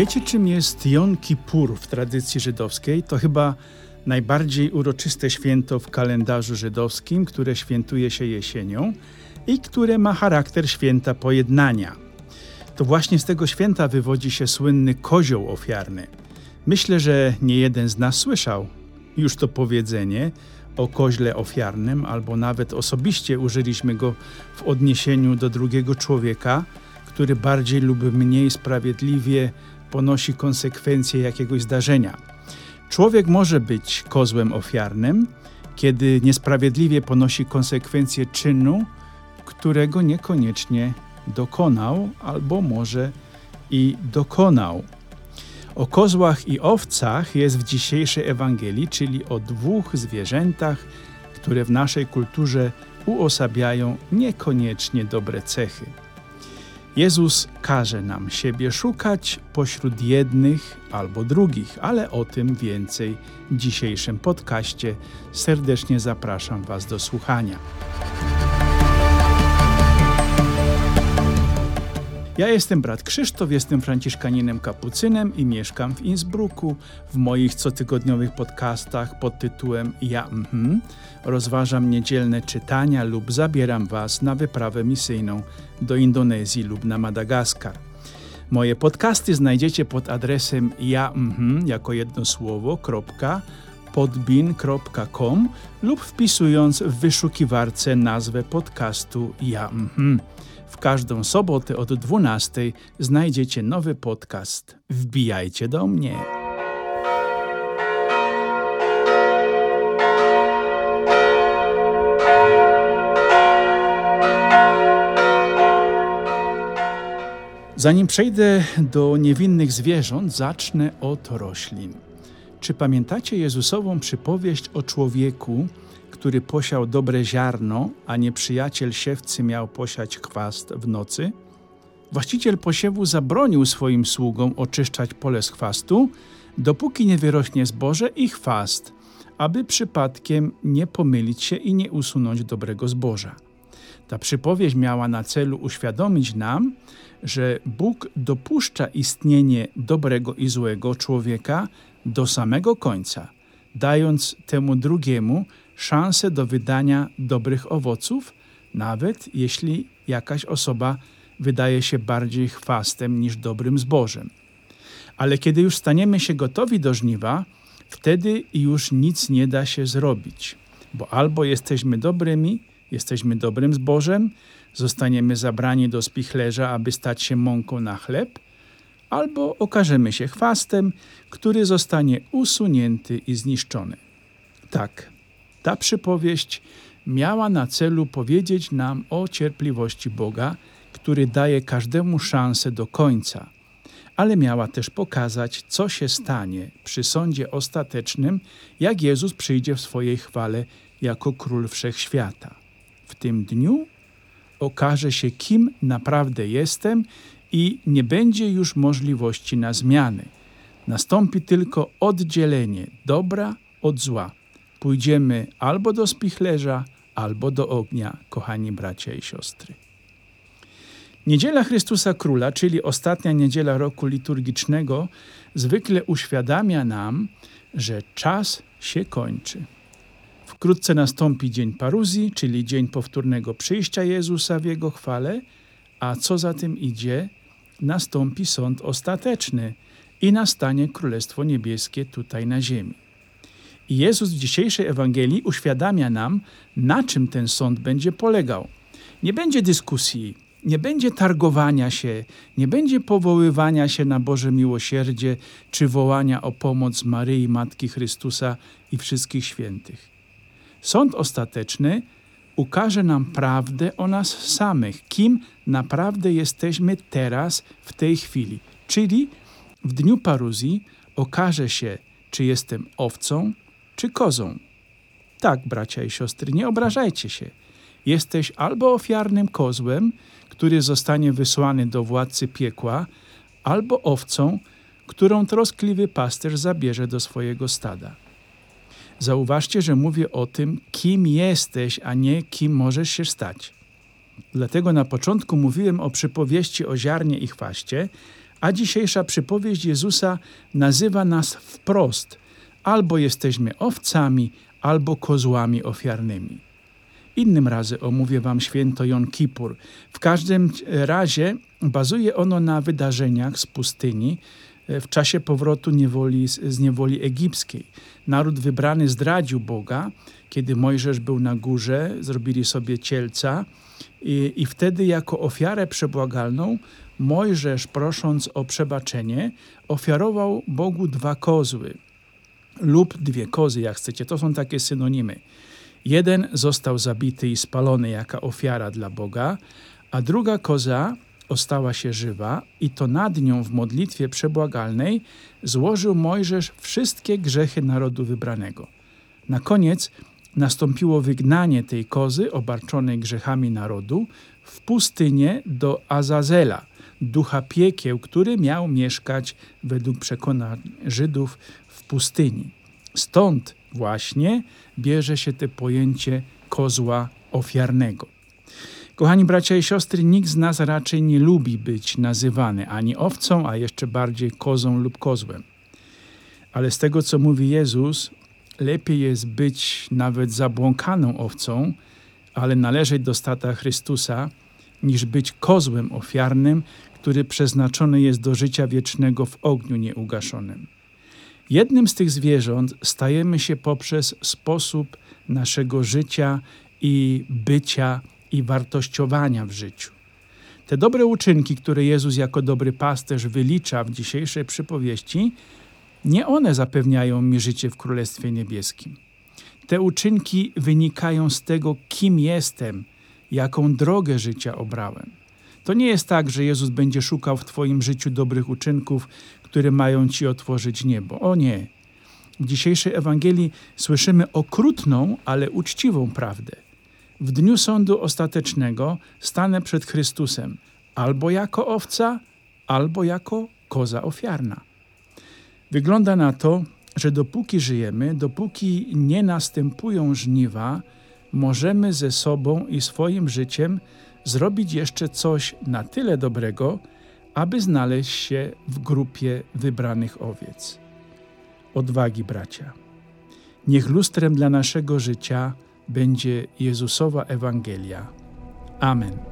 Wiecie, czym jest Jom Kippur w tradycji żydowskiej? To chyba najbardziej uroczyste święto w kalendarzu żydowskim, które świętuje się jesienią i które ma charakter święta pojednania. To właśnie z tego święta wywodzi się słynny kozioł ofiarny. Myślę, że nie jeden z nas słyszał już to powiedzenie o koźle ofiarnym, albo nawet osobiście użyliśmy go w odniesieniu do drugiego człowieka, który bardziej lub mniej sprawiedliwie ponosi konsekwencje jakiegoś zdarzenia. Człowiek może być kozłem ofiarnym, kiedy niesprawiedliwie ponosi konsekwencje czynu, którego niekoniecznie dokonał, albo może i dokonał. O kozłach i owcach jest w dzisiejszej Ewangelii, czyli o dwóch zwierzętach, które w naszej kulturze uosabiają niekoniecznie dobre cechy. Jezus każe nam siebie szukać pośród jednych albo drugich, ale o tym więcej w dzisiejszym podcaście. Serdecznie zapraszam Was do słuchania. Ja jestem brat Krzysztof, jestem franciszkaninem kapucynem i mieszkam w Innsbrucku. W moich cotygodniowych podcastach pod tytułem Ja mhm rozważam niedzielne czytania lub zabieram Was na wyprawę misyjną do Indonezji lub na Madagaskar. Moje podcasty znajdziecie pod adresem ja mhm, jako jedno słowo, kropka, podbin.com lub wpisując w wyszukiwarce nazwę podcastu Ja mhm. W każdą sobotę od 12 znajdziecie nowy podcast. Wbijajcie do mnie. Zanim przejdę do niewinnych zwierząt, zacznę od roślin. Czy pamiętacie Jezusową przypowieść o człowieku, który posiał dobre ziarno, a nieprzyjaciel siewcy miał posiać chwast w nocy? Właściciel posiewu zabronił swoim sługom oczyszczać pole z chwastu, dopóki nie wyrośnie zboże i chwast, aby przypadkiem nie pomylić się i nie usunąć dobrego zboża. Ta przypowieść miała na celu uświadomić nam, że Bóg dopuszcza istnienie dobrego i złego człowieka do samego końca, dając temu drugiemu szansę do wydania dobrych owoców, nawet jeśli jakaś osoba wydaje się bardziej chwastem niż dobrym zbożem. Ale kiedy już staniemy się gotowi do żniwa, wtedy już nic nie da się zrobić, bo albo jesteśmy dobrymi, jesteśmy dobrym zbożem, zostaniemy zabrani do spichlerza, aby stać się mąką na chleb, albo okażemy się chwastem, który zostanie usunięty i zniszczony. Tak, ta przypowieść miała na celu powiedzieć nam o cierpliwości Boga, który daje każdemu szansę do końca, ale miała też pokazać, co się stanie przy sądzie ostatecznym, jak Jezus przyjdzie w swojej chwale jako król wszechświata. W tym dniu okaże się, kim naprawdę jestem i nie będzie już możliwości na zmiany. Nastąpi tylko oddzielenie dobra od zła. Pójdziemy albo do spichlerza, albo do ognia, kochani bracia i siostry. Niedziela Chrystusa Króla, czyli ostatnia niedziela roku liturgicznego, zwykle uświadamia nam, że czas się kończy. Wkrótce nastąpi dzień paruzji, czyli dzień powtórnego przyjścia Jezusa w Jego chwale, a co za tym idzie, nastąpi sąd ostateczny i nastanie Królestwo Niebieskie tutaj na ziemi. Jezus w dzisiejszej Ewangelii uświadamia nam, na czym ten sąd będzie polegał. Nie będzie dyskusji, nie będzie targowania się, nie będzie powoływania się na Boże miłosierdzie czy wołania o pomoc Maryi, Matki Chrystusa i wszystkich świętych. Sąd ostateczny ukaże nam prawdę o nas samych, kim naprawdę jesteśmy teraz, w tej chwili. Czyli w dniu paruzji okaże się, czy jestem owcą, czy kozą. Tak, bracia i siostry, nie obrażajcie się. Jesteś albo ofiarnym kozłem, który zostanie wysłany do władcy piekła, albo owcą, którą troskliwy pasterz zabierze do swojego stada. Zauważcie, że mówię o tym, kim jesteś, a nie kim możesz się stać. Dlatego na początku mówiłem o przypowieści o ziarnie i chwaście, A dzisiejsza przypowieść Jezusa nazywa nas wprost: albo jesteśmy owcami, albo kozłami ofiarnymi. Innym razem omówię Wam święto Jon Kippur. W każdym razie bazuje ono na wydarzeniach z pustyni e, w czasie powrotu niewoli, z niewoli egipskiej. Naród wybrany zdradził Boga, kiedy Mojżesz był na górze, zrobili sobie cielca i, i wtedy jako ofiarę przebłagalną Mojżesz, prosząc o przebaczenie, ofiarował Bogu dwa kozły lub dwie kozy, jak chcecie. To są takie synonimy. Jeden został zabity i spalony jako ofiara dla Boga, a druga koza ostała się żywa i to nad nią w modlitwie przebłagalnej złożył Mojżesz wszystkie grzechy narodu wybranego. Na koniec nastąpiło wygnanie tej kozy obarczonej grzechami narodu w pustynię do Azazela, ducha piekieł, który miał mieszkać według przekonań Żydów pustyni. Stąd właśnie bierze się to pojęcie kozła ofiarnego. Kochani bracia i siostry, nikt z nas raczej nie lubi być nazywany ani owcą, a jeszcze bardziej kozą lub kozłem. Ale z tego, co mówi Jezus, lepiej jest być nawet zabłąkaną owcą, ale należeć do stata Chrystusa, niż być kozłem ofiarnym, który przeznaczony jest do życia wiecznego w ogniu nieugaszonym. Jednym z tych zwierząt stajemy się poprzez sposób naszego życia i bycia i wartościowania w życiu. Te dobre uczynki, które Jezus jako dobry pasterz wylicza w dzisiejszej przypowieści, nie one zapewniają mi życie w Królestwie Niebieskim. Te uczynki wynikają z tego, kim jestem, jaką drogę życia obrałem. To nie jest tak, że Jezus będzie szukał w Twoim życiu dobrych uczynków, które mają Ci otworzyć niebo. O nie. W dzisiejszej Ewangelii słyszymy okrutną, ale uczciwą prawdę. W dniu sądu ostatecznego stanę przed Chrystusem albo jako owca, albo jako koza ofiarna. Wygląda na to, że dopóki żyjemy, dopóki nie następują żniwa, możemy ze sobą i swoim życiem zrobić jeszcze coś na tyle dobrego, aby znaleźć się w grupie wybranych owiec. Odwagi, bracia. Niech lustrem dla naszego życia będzie Jezusowa Ewangelia. Amen.